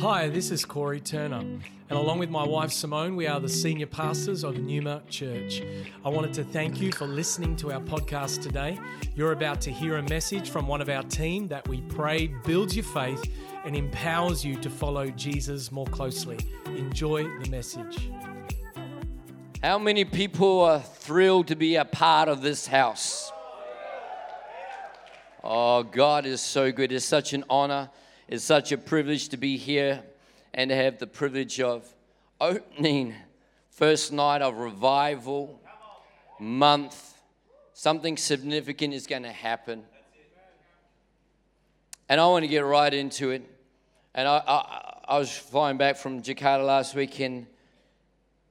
Hi, this is Corey Turner, and along with my wife Simone, we are the senior pastors of Newmark Church. I wanted to thank you for listening to our podcast today. You're about to hear a message from one of our team that we pray builds your faith and empowers you to follow Jesus more closely. Enjoy the message. How many people are thrilled to be a part of this house? Oh, God is so good. It's such an honor. It's such a privilege to be here and to have the privilege of opening first night of revival month. Something significant is going to happen. And I want to get right into it. And I, I, I was flying back from Jakarta last weekend.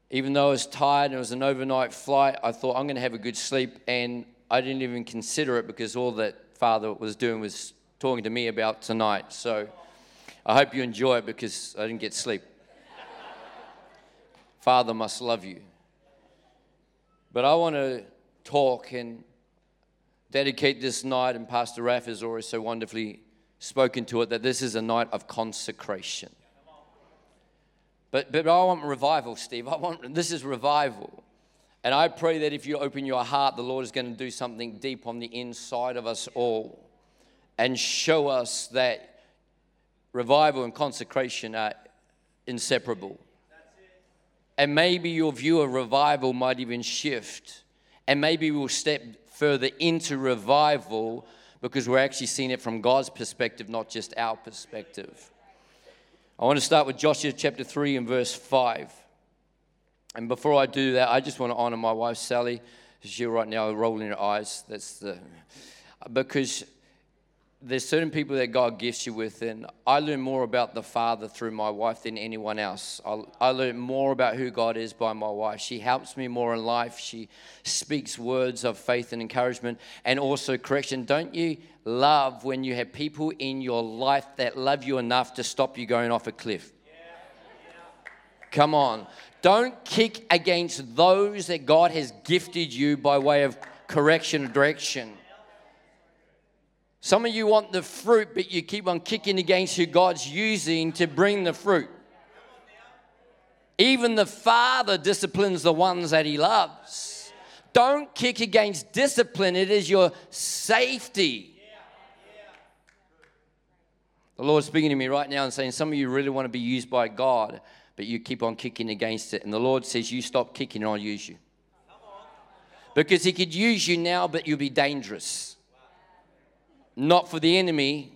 Even though I was tired and it was an overnight flight, I thought I'm going to have a good sleep. And I didn't even consider it because all that Father was doing was talking to me about tonight. So I hope you enjoy it because I didn't get sleep. Father must love you. But I want to talk and dedicate this night, and Pastor Raf has already so wonderfully spoken to it, that this is a night of consecration. But, but I want revival, Steve. I want this is revival. And I pray that if you open your heart, the Lord is going to do something deep on the inside of us all and show us that revival and consecration are inseparable. And maybe your view of revival might even shift. And maybe we'll step further into revival because we're actually seeing it from God's perspective, not just our perspective. I want to start with Joshua chapter 3 and verse 5. And before I do that, I just want to honor my wife, Sally. She's right now rolling her eyes. That's the because there's certain people that God gifts you with, and I learn more about the Father through my wife than anyone else. I, I learn more about who God is by my wife. She helps me more in life. She speaks words of faith and encouragement and also correction. Don't you love when you have people in your life that love you enough to stop you going off a cliff? Come on. Don't kick against those that God has gifted you by way of correction or direction. Some of you want the fruit, but you keep on kicking against who God's using to bring the fruit. Even the Father disciplines the ones that He loves. Don't kick against discipline, it is your safety. The Lord's speaking to me right now and saying, Some of you really want to be used by God, but you keep on kicking against it. And the Lord says, You stop kicking, and I'll use you. Because He could use you now, but you'll be dangerous not for the enemy.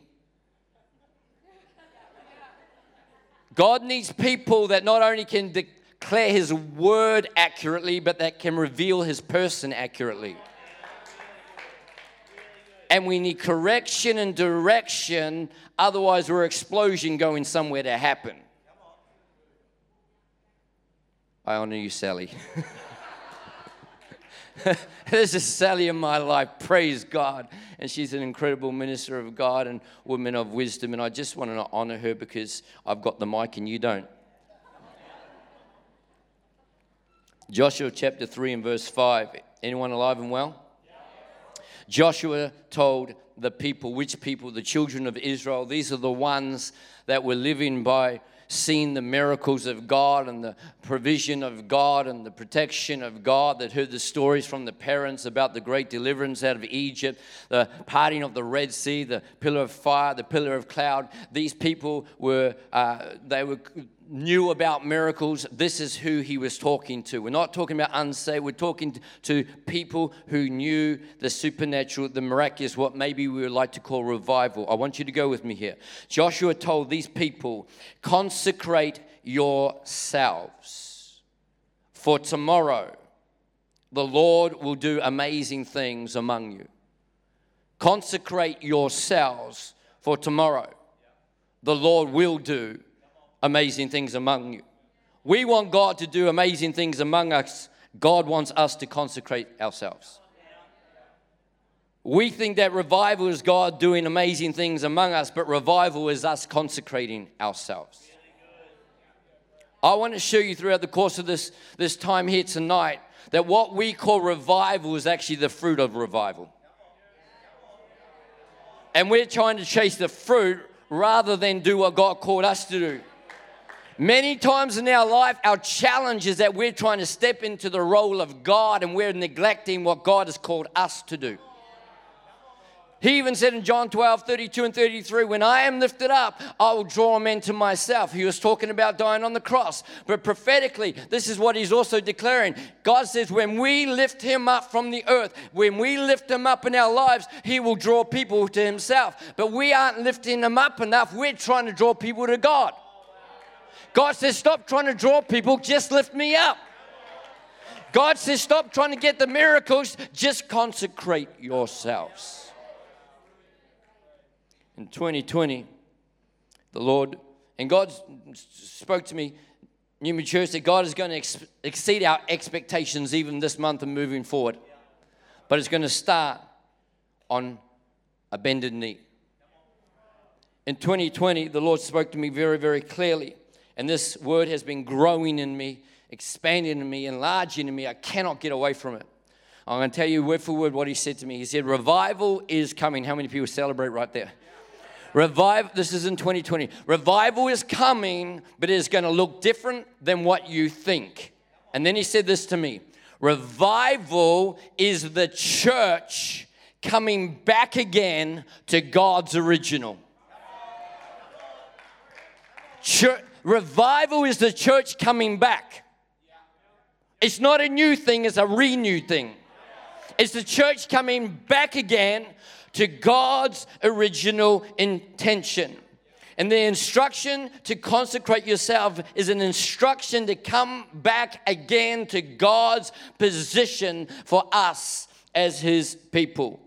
God needs people that not only can declare his word accurately, but that can reveal his person accurately. And we need correction and direction, otherwise, we're explosion going somewhere to happen. I honor you, Sally. this is Sally in my life. Praise God. And she's an incredible minister of God and woman of wisdom. And I just want to honor her because I've got the mic and you don't. Joshua chapter 3 and verse 5. Anyone alive and well? Joshua told the people, which people? The children of Israel. These are the ones that were living by seeing the miracles of God and the provision of God and the protection of God, that heard the stories from the parents about the great deliverance out of Egypt, the parting of the Red Sea, the pillar of fire, the pillar of cloud. These people were, uh, they were knew about miracles, this is who he was talking to. We're not talking about unsaved, we're talking to people who knew the supernatural, the miraculous, what maybe we would like to call revival. I want you to go with me here. Joshua told these people, consecrate yourselves, for tomorrow the Lord will do amazing things among you. Consecrate yourselves for tomorrow. The Lord will do amazing things among you. We want God to do amazing things among us. God wants us to consecrate ourselves. We think that revival is God doing amazing things among us, but revival is us consecrating ourselves. I want to show you throughout the course of this, this time here tonight that what we call revival is actually the fruit of revival. And we're trying to chase the fruit rather than do what God called us to do. Many times in our life, our challenge is that we're trying to step into the role of God and we're neglecting what God has called us to do. He even said in John 12, 32 and 33, When I am lifted up, I will draw men to myself. He was talking about dying on the cross. But prophetically, this is what he's also declaring. God says, When we lift him up from the earth, when we lift him up in our lives, he will draw people to himself. But we aren't lifting him up enough. We're trying to draw people to God. God says, Stop trying to draw people, just lift me up. God says, Stop trying to get the miracles, just consecrate yourselves in 2020, the Lord, and God spoke to me, New that God is going to ex- exceed our expectations even this month and moving forward. But it's going to start on a bended knee. In 2020, the Lord spoke to me very, very clearly. And this word has been growing in me, expanding in me, enlarging in me. I cannot get away from it. I'm going to tell you word for word what he said to me. He said, Revival is coming. How many people celebrate right there? Revive, this is in 2020. Revival is coming, but it is going to look different than what you think. And then he said this to me Revival is the church coming back again to God's original. Church, revival is the church coming back. It's not a new thing, it's a renewed thing. It's the church coming back again to God's original intention. And the instruction to consecrate yourself is an instruction to come back again to God's position for us as His people.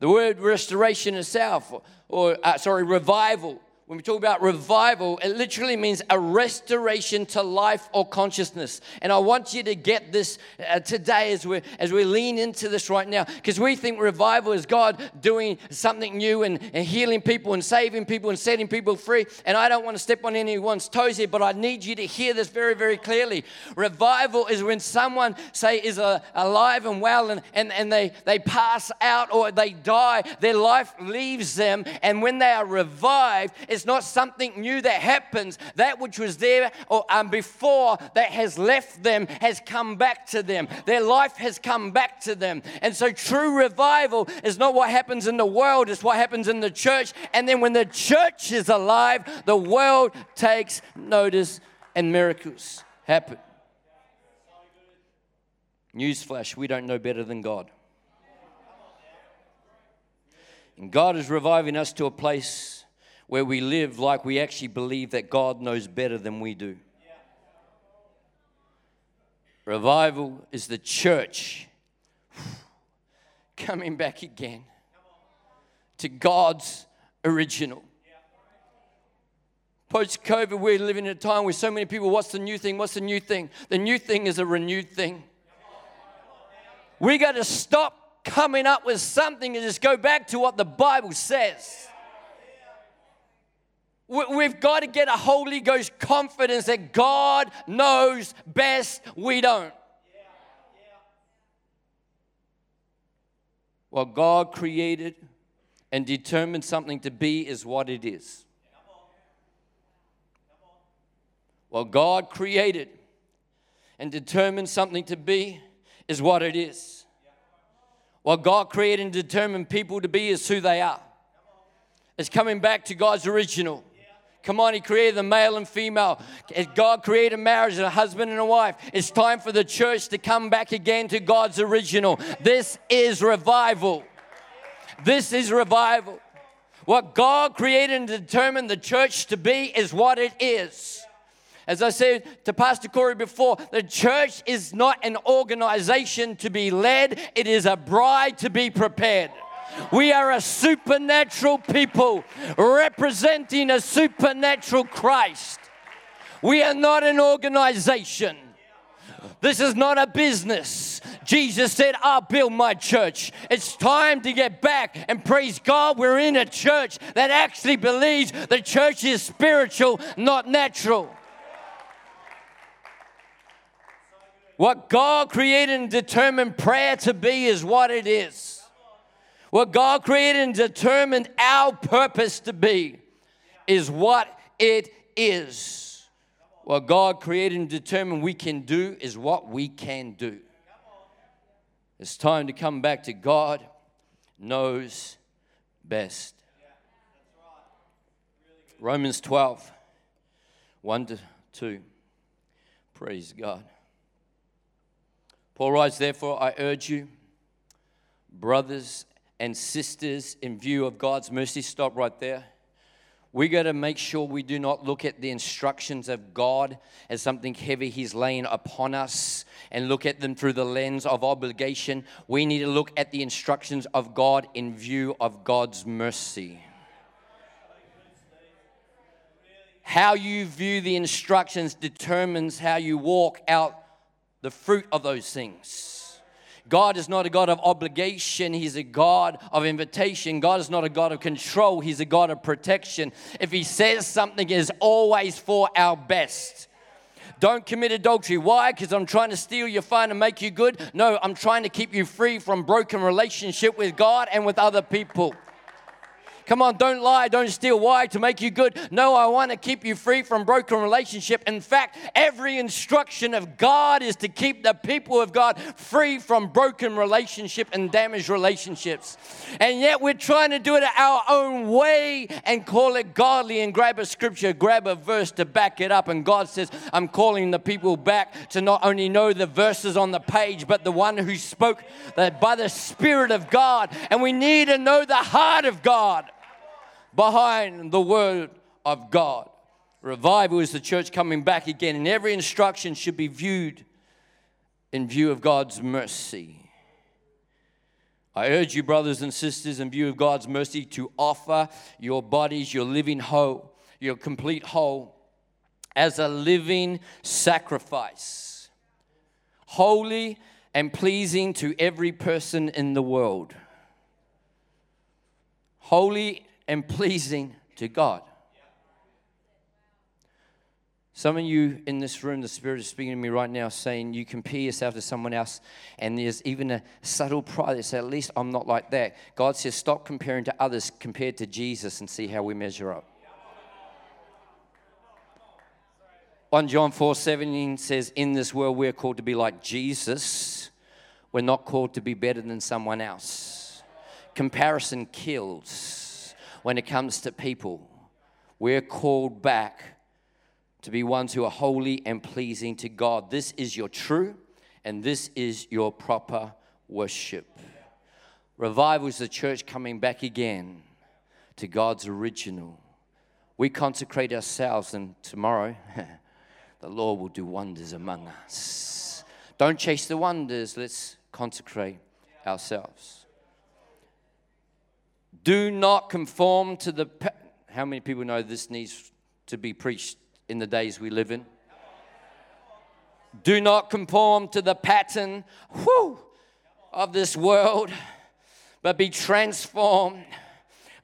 The word restoration itself, or uh, sorry, revival, when we talk about revival, it literally means a restoration to life or consciousness. And I want you to get this uh, today as we as we lean into this right now, because we think revival is God doing something new and, and healing people and saving people and setting people free. And I don't want to step on anyone's toes here, but I need you to hear this very, very clearly. Revival is when someone, say, is uh, alive and well and, and, and they, they pass out or they die, their life leaves them. And when they are revived, it's not something new that happens. That which was there or, um, before that has left them has come back to them. Their life has come back to them. And so true revival is not what happens in the world, it's what happens in the church. And then when the church is alive, the world takes notice and miracles happen. Newsflash, we don't know better than God. And God is reviving us to a place where we live like we actually believe that God knows better than we do. Revival is the church coming back again to God's original. Post COVID, we're living in a time where so many people, what's the new thing? What's the new thing? The new thing is a renewed thing. We got to stop coming up with something and just go back to what the Bible says. We've got to get a Holy Ghost confidence that God knows best, we don't. What God created and determined something to be is what it is. What God created and determined something to be is what it is. What God created and determined people to be is who they are. It's coming back to God's original. Come on, He created the male and female. God created marriage, and a husband and a wife. It's time for the church to come back again to God's original. This is revival. This is revival. What God created and determined the church to be is what it is. As I said to Pastor Corey before, the church is not an organization to be led, it is a bride to be prepared. We are a supernatural people representing a supernatural Christ. We are not an organization. This is not a business. Jesus said, I'll build my church. It's time to get back and praise God. We're in a church that actually believes the church is spiritual, not natural. What God created and determined prayer to be is what it is. What God created and determined our purpose to be is what it is. What God created and determined we can do is what we can do. It's time to come back to God knows best. Romans 12, 1 to 2. Praise God. Paul writes, Therefore, I urge you, brothers and sisters, in view of God's mercy, stop right there. We got to make sure we do not look at the instructions of God as something heavy He's laying upon us and look at them through the lens of obligation. We need to look at the instructions of God in view of God's mercy. How you view the instructions determines how you walk out the fruit of those things. God is not a God of obligation, He's a God of invitation. God is not a God of control, He's a God of protection. If He says something, is always for our best. Don't commit adultery. Why? Because I'm trying to steal your fun and make you good? No, I'm trying to keep you free from broken relationship with God and with other people. Come on, don't lie, don't steal. Why? To make you good. No, I want to keep you free from broken relationship. In fact, every instruction of God is to keep the people of God free from broken relationship and damaged relationships. And yet we're trying to do it our own way and call it godly and grab a scripture, grab a verse to back it up. And God says, I'm calling the people back to not only know the verses on the page, but the one who spoke that by the Spirit of God. And we need to know the heart of God behind the word of God. Revival is the church coming back again, and every instruction should be viewed in view of God's mercy. I urge you, brothers and sisters, in view of God's mercy, to offer your bodies, your living whole, your complete whole, as a living sacrifice, holy and pleasing to every person in the world. Holy and pleasing to God. Some of you in this room, the Spirit is speaking to me right now, saying you compare yourself to someone else, and there's even a subtle pride that says, At least I'm not like that. God says, Stop comparing to others compared to Jesus and see how we measure up. 1 John 4 17 says, In this world we're called to be like Jesus. We're not called to be better than someone else. Comparison kills when it comes to people. We're called back to be ones who are holy and pleasing to God. This is your true and this is your proper worship. Revival is the church coming back again to God's original. We consecrate ourselves, and tomorrow the Lord will do wonders among us. Don't chase the wonders, let's consecrate ourselves. Do not conform to the. Pa- How many people know this needs to be preached in the days we live in? Do not conform to the pattern whew, of this world, but be transformed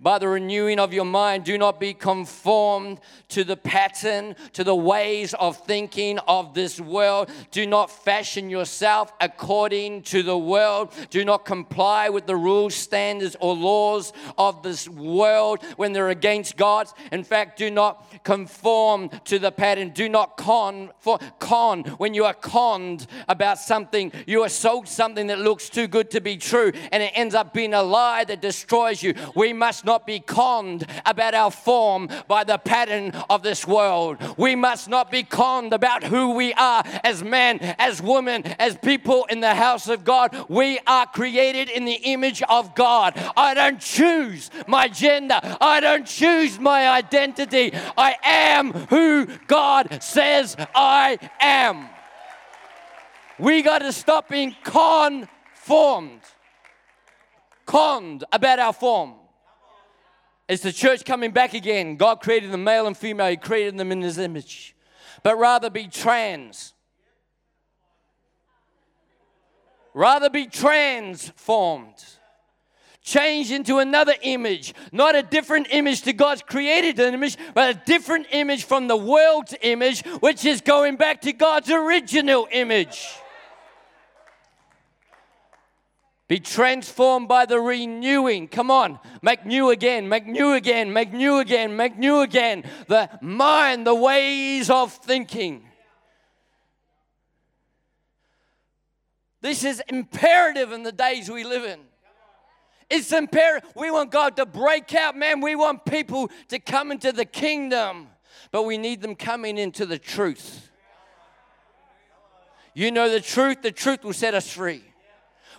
by the renewing of your mind. Do not be conformed to the pattern, to the ways of thinking of this world. Do not fashion yourself according to the world. Do not comply with the rules, standards, or laws of this world when they're against God's. In fact, do not conform to the pattern. Do not con, for, con when you are conned about something. You are sold something that looks too good to be true, and it ends up being a lie that destroys you. We must not not be conned about our form by the pattern of this world. We must not be conned about who we are as men, as women, as people in the house of God. We are created in the image of God. I don't choose my gender, I don't choose my identity. I am who God says I am. We got to stop being conformed, conned about our form. It's the church coming back again. God created the male and female, He created them in His image. But rather be trans. Rather be transformed. Change into another image, not a different image to God's created image, but a different image from the world's image, which is going back to God's original image. Be transformed by the renewing. Come on, make new again, make new again, make new again, make new again. The mind, the ways of thinking. This is imperative in the days we live in. It's imperative. We want God to break out, man. We want people to come into the kingdom, but we need them coming into the truth. You know the truth, the truth will set us free.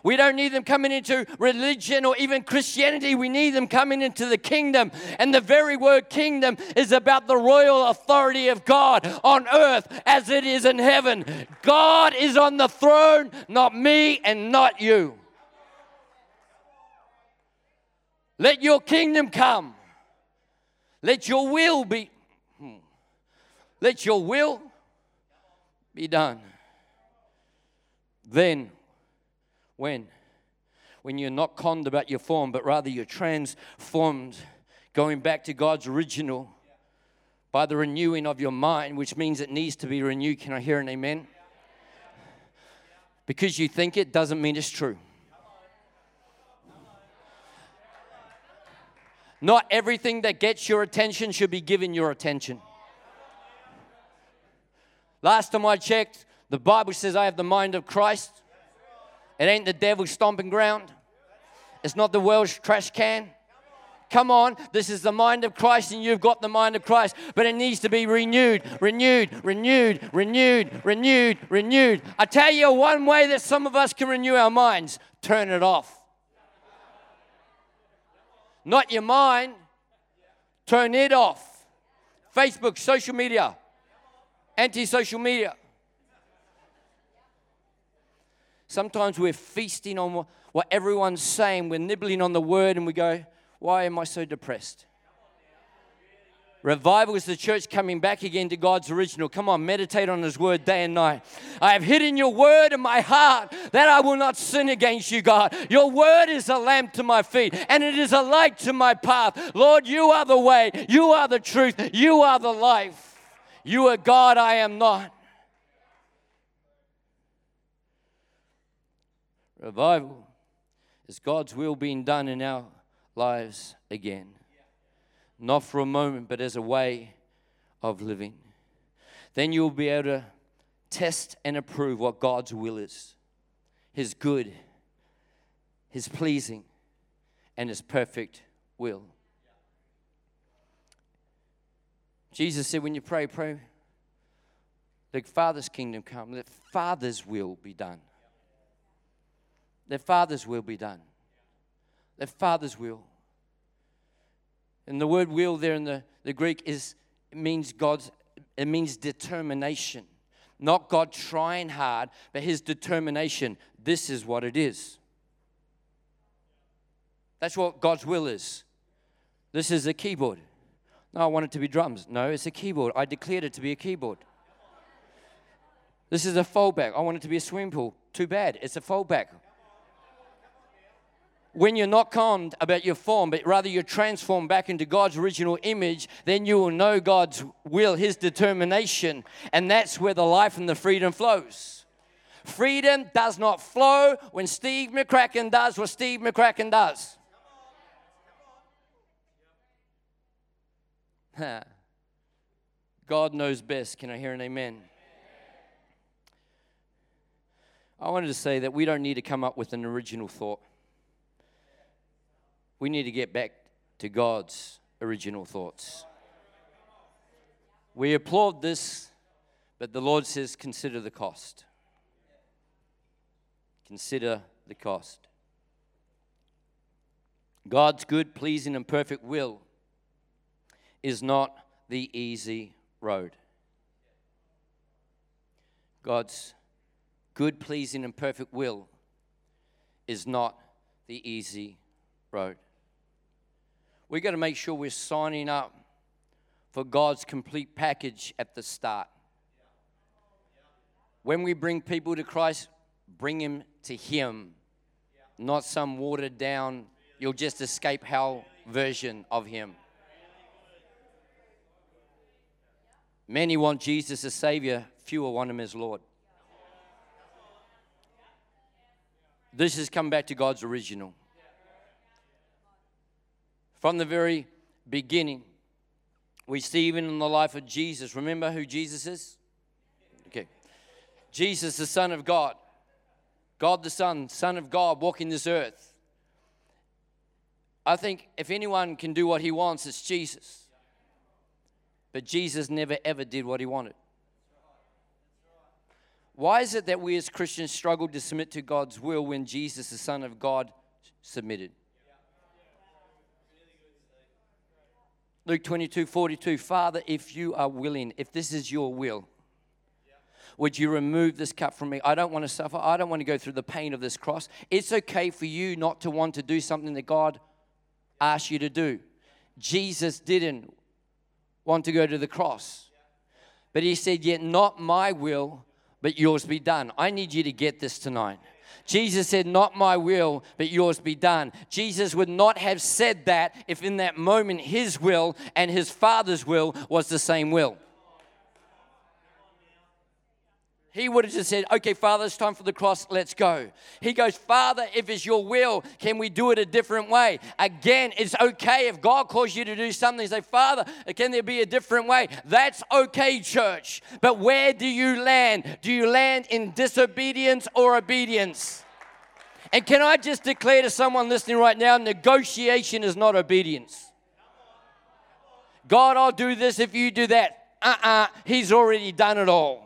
We don't need them coming into religion or even Christianity. We need them coming into the kingdom. And the very word kingdom is about the royal authority of God on earth as it is in heaven. God is on the throne, not me and not you. Let your kingdom come. Let your will be. Hmm. Let your will be done. Then when? When you're not conned about your form, but rather you're transformed, going back to God's original by the renewing of your mind, which means it needs to be renewed. Can I hear an amen? Because you think it doesn't mean it's true. Not everything that gets your attention should be given your attention. Last time I checked, the Bible says I have the mind of Christ. It ain't the devil's stomping ground. It's not the world's trash can. Come on, this is the mind of Christ, and you've got the mind of Christ, but it needs to be renewed, renewed, renewed, renewed, renewed, renewed. I tell you one way that some of us can renew our minds turn it off. Not your mind, turn it off. Facebook, social media, anti social media. Sometimes we're feasting on what everyone's saying, we're nibbling on the word, and we go, Why am I so depressed? Revival is the church coming back again to God's original. Come on, meditate on His word day and night. I have hidden your word in my heart that I will not sin against you, God. Your word is a lamp to my feet and it is a light to my path. Lord, you are the way, you are the truth, you are the life. You are God, I am not. Revival is God's will being done in our lives again. Not for a moment, but as a way of living. Then you'll be able to test and approve what God's will is His good, His pleasing, and His perfect will. Jesus said, when you pray, pray, let Father's kingdom come, let Father's will be done. Their Father's will be done. Their Father's will. And the word will there in the, the Greek is it means God's it means determination. Not God trying hard, but his determination. This is what it is. That's what God's will is. This is a keyboard. No, I want it to be drums. No, it's a keyboard. I declared it to be a keyboard. This is a foldback. I want it to be a swimming pool. Too bad. It's a foldback when you're not calmed about your form, but rather you're transformed back into God's original image, then you will know God's will, His determination, and that's where the life and the freedom flows. Freedom does not flow when Steve McCracken does what Steve McCracken does. God knows best. Can I hear an amen? I wanted to say that we don't need to come up with an original thought. We need to get back to God's original thoughts. We applaud this, but the Lord says, consider the cost. Consider the cost. God's good, pleasing, and perfect will is not the easy road. God's good, pleasing, and perfect will is not the easy road we got to make sure we're signing up for God's complete package at the start. When we bring people to Christ, bring them to Him, not some watered down, you'll just escape hell version of Him. Many want Jesus as Savior, fewer want Him as Lord. This has come back to God's original. From the very beginning, we see even in the life of Jesus. Remember who Jesus is? Okay. Jesus, the Son of God. God the Son, Son of God, walking this earth. I think if anyone can do what he wants, it's Jesus. But Jesus never ever did what he wanted. Why is it that we as Christians struggle to submit to God's will when Jesus, the Son of God, submitted? Luke 22 42, Father, if you are willing, if this is your will, would you remove this cup from me? I don't want to suffer. I don't want to go through the pain of this cross. It's okay for you not to want to do something that God asked you to do. Jesus didn't want to go to the cross, but he said, Yet not my will, but yours be done. I need you to get this tonight. Jesus said, Not my will, but yours be done. Jesus would not have said that if in that moment his will and his Father's will was the same will. He would have just said, Okay, Father, it's time for the cross, let's go. He goes, Father, if it's your will, can we do it a different way? Again, it's okay if God calls you to do something. Say, Father, can there be a different way? That's okay, church. But where do you land? Do you land in disobedience or obedience? And can I just declare to someone listening right now negotiation is not obedience. God, I'll do this if you do that. Uh uh-uh, uh, He's already done it all.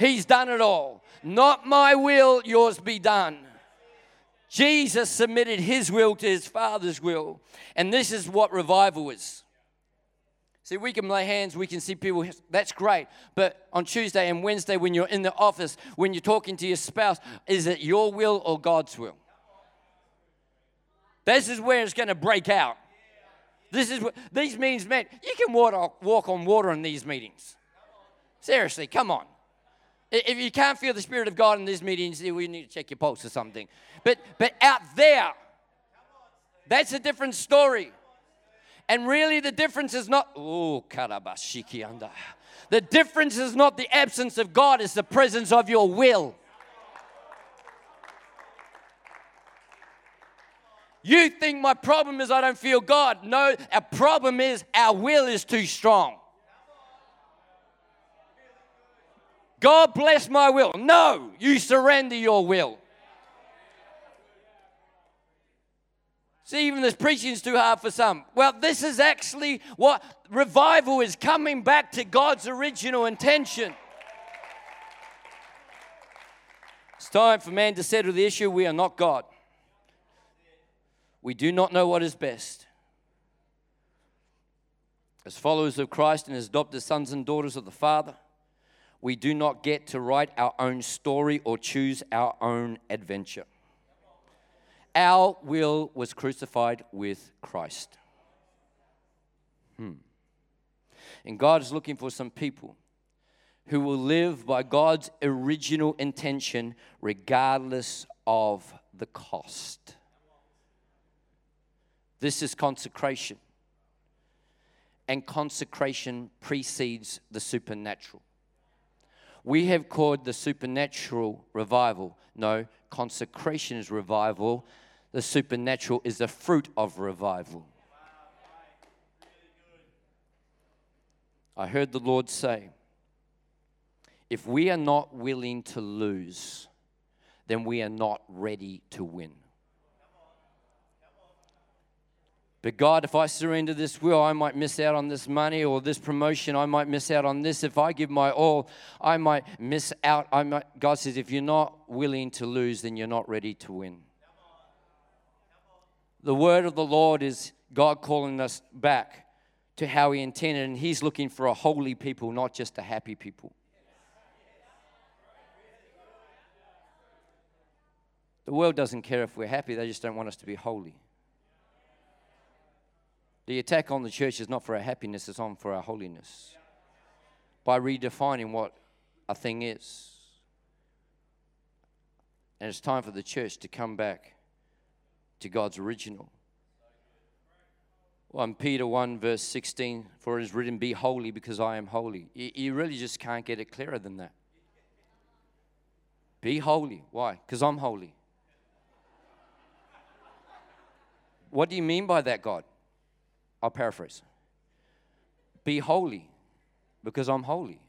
He's done it all. Not my will, yours be done. Jesus submitted his will to his Father's will. And this is what revival is. See, we can lay hands, we can see people, that's great. But on Tuesday and Wednesday, when you're in the office, when you're talking to your spouse, is it your will or God's will? This is where it's going to break out. This is what these meetings meant. You can walk, walk on water in these meetings. Seriously, come on. If you can't feel the Spirit of God in these meetings, we need to check your pulse or something. But, but out there, that's a different story. And really, the difference is not, oh. The difference is not the absence of God, it's the presence of your will. You think my problem is I don't feel God. No, our problem is our will is too strong. God bless my will. No, you surrender your will. See, even this preaching is too hard for some. Well, this is actually what revival is coming back to God's original intention. It's time for man to settle the issue. We are not God. We do not know what is best. As followers of Christ and as adopted sons and daughters of the Father, we do not get to write our own story or choose our own adventure. Our will was crucified with Christ. Hmm. And God is looking for some people who will live by God's original intention regardless of the cost. This is consecration. And consecration precedes the supernatural we have called the supernatural revival. No, consecration is revival. The supernatural is the fruit of revival. I heard the Lord say, if we are not willing to lose, then we are not ready to win. But God, if I surrender this will, I might miss out on this money or this promotion. I might miss out on this. If I give my all, I might miss out. I might, God says, if you're not willing to lose, then you're not ready to win. The word of the Lord is God calling us back to how He intended, and He's looking for a holy people, not just a happy people. The world doesn't care if we're happy, they just don't want us to be holy. The attack on the church is not for our happiness, it's on for our holiness. By redefining what a thing is. And it's time for the church to come back to God's original. 1 Peter 1, verse 16, for it is written, Be holy because I am holy. You really just can't get it clearer than that. Be holy. Why? Because I'm holy. What do you mean by that, God? I'll paraphrase. Be holy because I'm holy.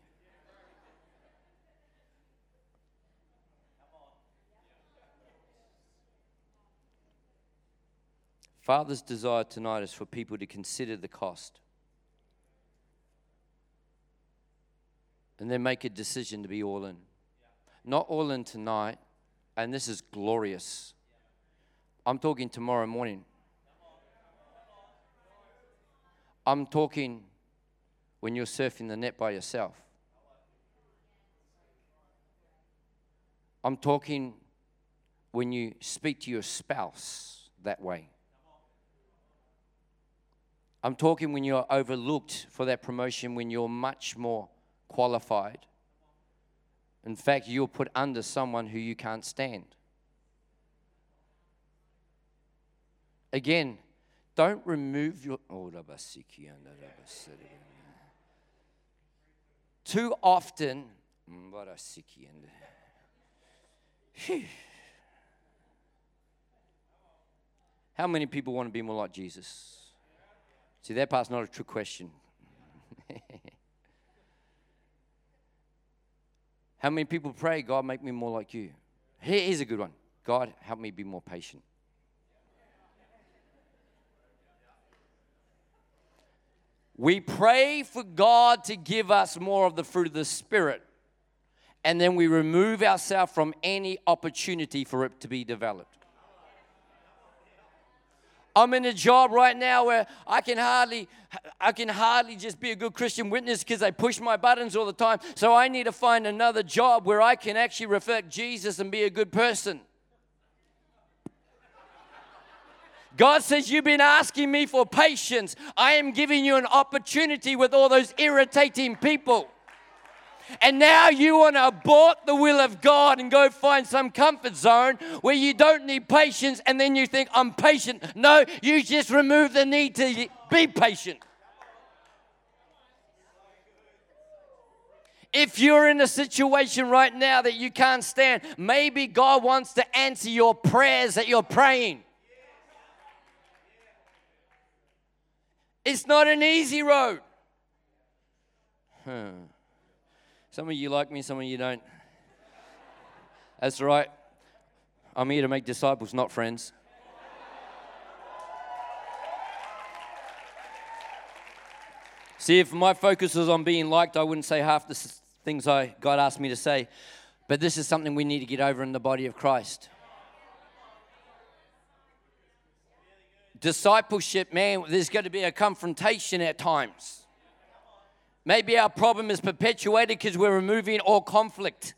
Father's desire tonight is for people to consider the cost and then make a decision to be all in. Not all in tonight, and this is glorious. I'm talking tomorrow morning. I'm talking when you're surfing the net by yourself. I'm talking when you speak to your spouse that way. I'm talking when you're overlooked for that promotion when you're much more qualified. In fact, you're put under someone who you can't stand. Again, don't remove your. Oh, Too often, mm, how many people want to be more like Jesus? See, that part's not a true question. How many people pray, God, make me more like you? Here's a good one God, help me be more patient. We pray for God to give us more of the fruit of the Spirit, and then we remove ourselves from any opportunity for it to be developed. I'm in a job right now where I can hardly I can hardly just be a good Christian witness because they push my buttons all the time. So I need to find another job where I can actually reflect Jesus and be a good person. God says, You've been asking me for patience. I am giving you an opportunity with all those irritating people. And now you want to abort the will of God and go find some comfort zone where you don't need patience and then you think, I'm patient. No, you just remove the need to be patient. If you're in a situation right now that you can't stand, maybe God wants to answer your prayers that you're praying. It's not an easy road. Huh. Some of you like me, some of you don't. That's right. I'm here to make disciples, not friends. See, if my focus was on being liked, I wouldn't say half the things I God asked me to say. But this is something we need to get over in the body of Christ. Discipleship, man, there's got to be a confrontation at times. Maybe our problem is perpetuated because we're removing all conflict.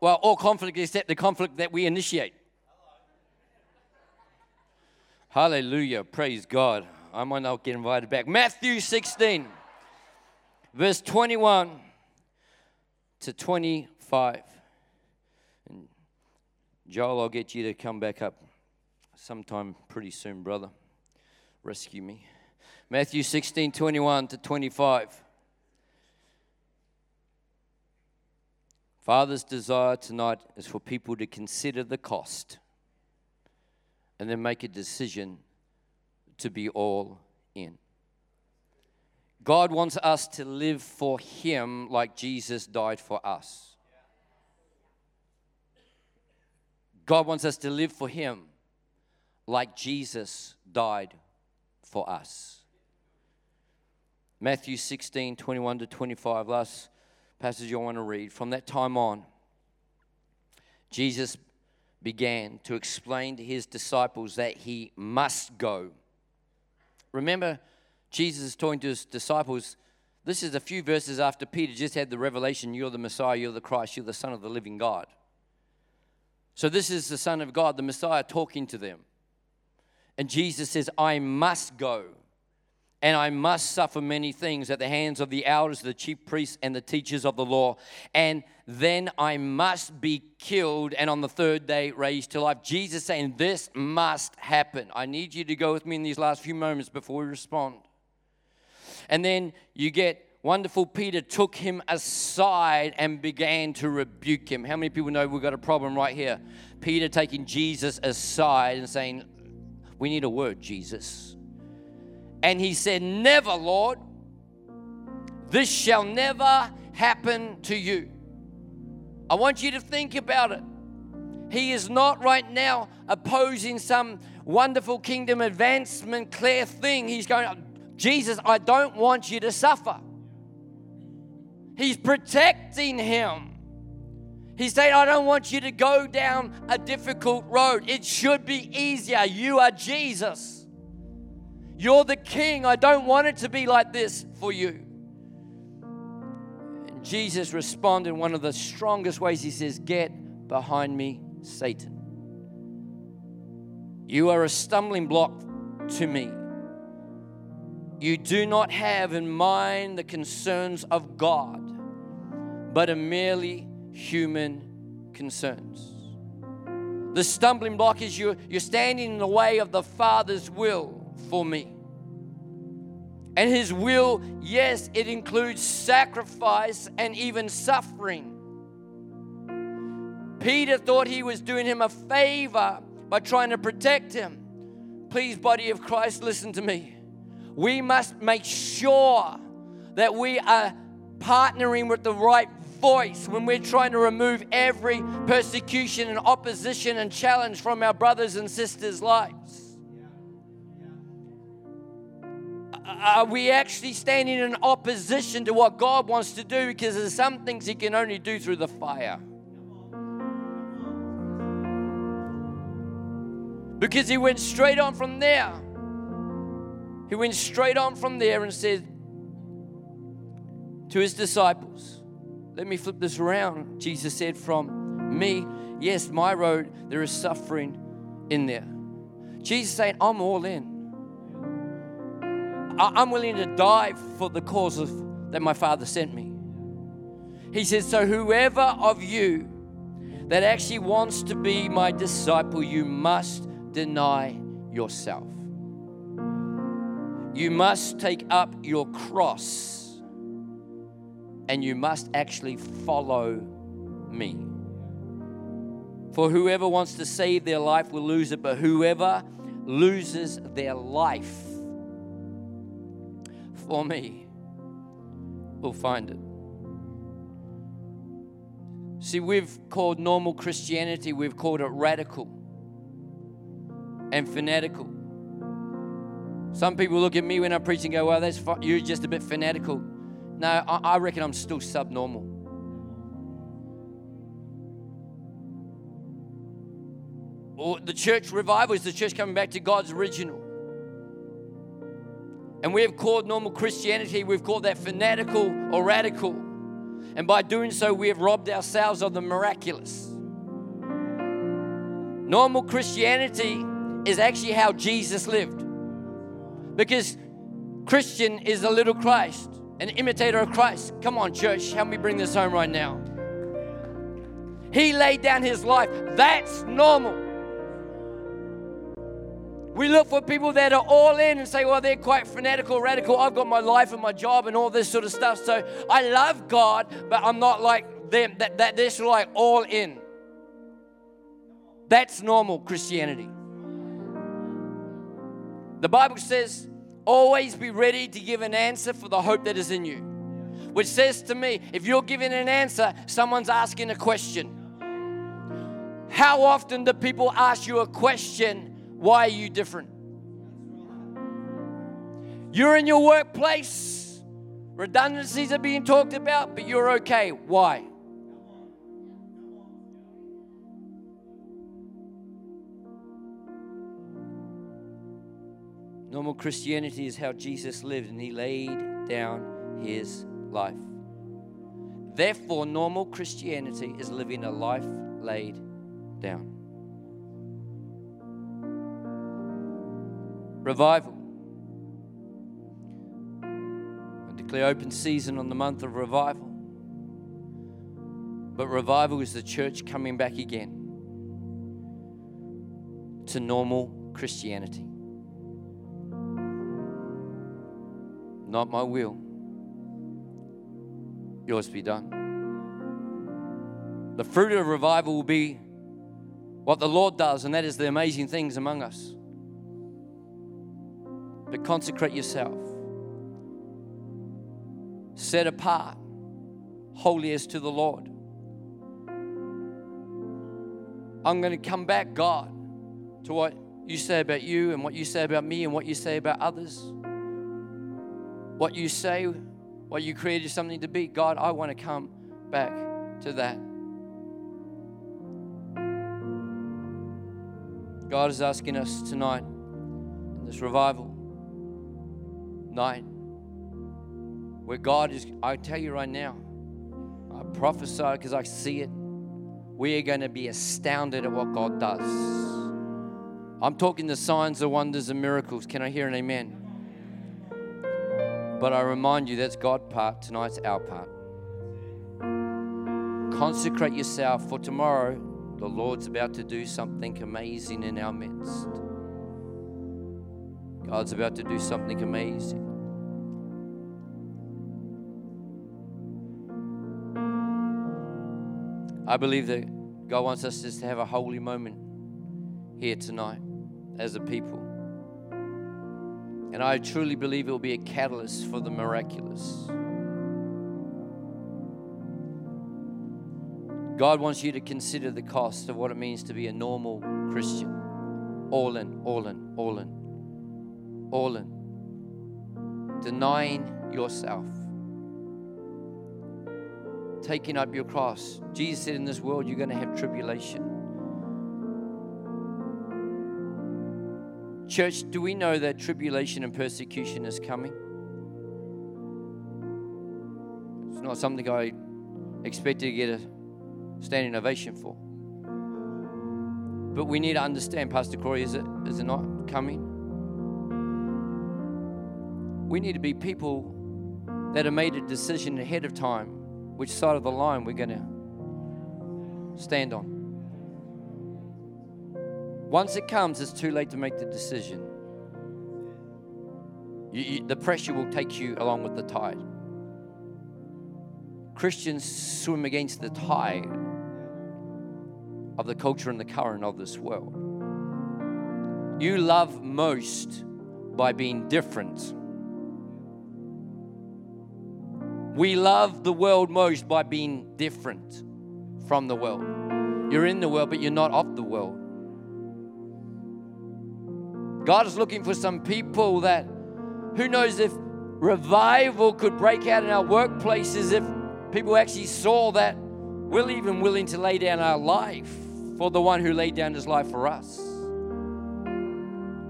Well, all conflict except the conflict that we initiate. Hallelujah. Praise God. I might not get invited back. Matthew 16, verse 21 to 25. And Joel, I'll get you to come back up sometime pretty soon, brother. Rescue me. Matthew 16 21 to 25. Father's desire tonight is for people to consider the cost and then make a decision to be all in. God wants us to live for Him like Jesus died for us. God wants us to live for Him like Jesus died for us. Matthew 16, 21 to 25, last passage I want to read. From that time on, Jesus began to explain to his disciples that he must go. Remember, Jesus is talking to his disciples. This is a few verses after Peter just had the revelation you're the Messiah, you're the Christ, you're the Son of the living God. So, this is the Son of God, the Messiah, talking to them. And Jesus says, I must go and I must suffer many things at the hands of the elders, the chief priests, and the teachers of the law. And then I must be killed and on the third day raised to life. Jesus saying, This must happen. I need you to go with me in these last few moments before we respond. And then you get wonderful Peter took him aside and began to rebuke him. How many people know we've got a problem right here? Peter taking Jesus aside and saying, We need a word, Jesus. And he said, Never, Lord. This shall never happen to you. I want you to think about it. He is not right now opposing some wonderful kingdom advancement, clear thing. He's going, Jesus, I don't want you to suffer. He's protecting him. He's saying, I don't want you to go down a difficult road. It should be easier. You are Jesus. You're the king. I don't want it to be like this for you. And Jesus responded in one of the strongest ways. He says, Get behind me, Satan. You are a stumbling block to me. You do not have in mind the concerns of God, but are merely human concerns. The stumbling block is you're, you're standing in the way of the Father's will for me. And His will, yes, it includes sacrifice and even suffering. Peter thought he was doing him a favor by trying to protect him. Please, body of Christ, listen to me. We must make sure that we are partnering with the right voice when we're trying to remove every persecution and opposition and challenge from our brothers and sisters' lives. Are we actually standing in opposition to what God wants to do? Because there's some things He can only do through the fire. Because He went straight on from there. He went straight on from there and said to His disciples, let me flip this around. Jesus said, From me, yes, my road, there is suffering in there. Jesus saying, I'm all in. I'm willing to die for the cause of that my Father sent me. He says, So whoever of you that actually wants to be my disciple, you must deny yourself. You must take up your cross and you must actually follow me. For whoever wants to save their life will lose it, but whoever loses their life for me will find it. See, we've called normal Christianity, we've called it radical and fanatical. Some people look at me when I'm preaching and go, well, that's you're just a bit fanatical. No, I, I reckon I'm still subnormal. Or the church revival is the church coming back to God's original. And we have called normal Christianity, we've called that fanatical or radical. And by doing so, we have robbed ourselves of the miraculous. Normal Christianity is actually how Jesus lived. Because Christian is a little Christ an imitator of Christ. Come on, church, help me bring this home right now. He laid down his life. That's normal. We look for people that are all in and say, well, they're quite fanatical, radical. I've got my life and my job and all this sort of stuff. So I love God, but I'm not like them. That, that they're like all in. That's normal Christianity. The Bible says Always be ready to give an answer for the hope that is in you. Which says to me, if you're giving an answer, someone's asking a question. How often do people ask you a question? Why are you different? You're in your workplace, redundancies are being talked about, but you're okay. Why? Normal Christianity is how Jesus lived and he laid down his life. Therefore, normal Christianity is living a life laid down. Revival. I declare open season on the month of revival. But revival is the church coming back again to normal Christianity. Not my will, yours be done. The fruit of revival will be what the Lord does, and that is the amazing things among us. but consecrate yourself. Set apart, holy as to the Lord. I'm going to come back, God, to what you say about you and what you say about me and what you say about others. What you say, what you created something to be. God, I want to come back to that. God is asking us tonight in this revival night where God is, I tell you right now, I prophesy because I see it. We are going to be astounded at what God does. I'm talking the signs, the wonders, and miracles. Can I hear an amen? But I remind you that's God's part, tonight's our part. Consecrate yourself for tomorrow the Lord's about to do something amazing in our midst. God's about to do something amazing. I believe that God wants us just to have a holy moment here tonight as a people. And I truly believe it will be a catalyst for the miraculous. God wants you to consider the cost of what it means to be a normal Christian. All in, all in, all in, all in. Denying yourself. Taking up your cross. Jesus said, In this world, you're going to have tribulation. Church, do we know that tribulation and persecution is coming? It's not something I expected to get a standing ovation for. But we need to understand, Pastor Corey, is it, is it not coming? We need to be people that have made a decision ahead of time which side of the line we're going to stand on. Once it comes, it's too late to make the decision. You, you, the pressure will take you along with the tide. Christians swim against the tide of the culture and the current of this world. You love most by being different. We love the world most by being different from the world. You're in the world, but you're not of the world. God is looking for some people that, who knows if revival could break out in our workplaces if people actually saw that we're even willing to lay down our life for the one who laid down his life for us.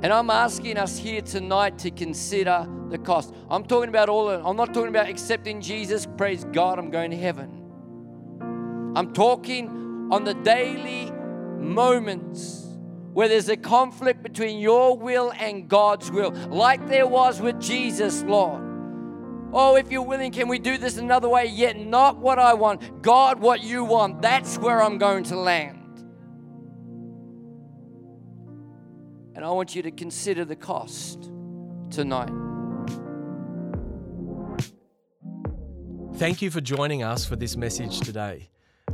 And I'm asking us here tonight to consider the cost. I'm talking about all, I'm not talking about accepting Jesus, praise God, I'm going to heaven. I'm talking on the daily moments where there's a conflict between your will and God's will, like there was with Jesus, Lord. Oh, if you're willing, can we do this another way? Yet not what I want, God, what you want. That's where I'm going to land. And I want you to consider the cost tonight. Thank you for joining us for this message today.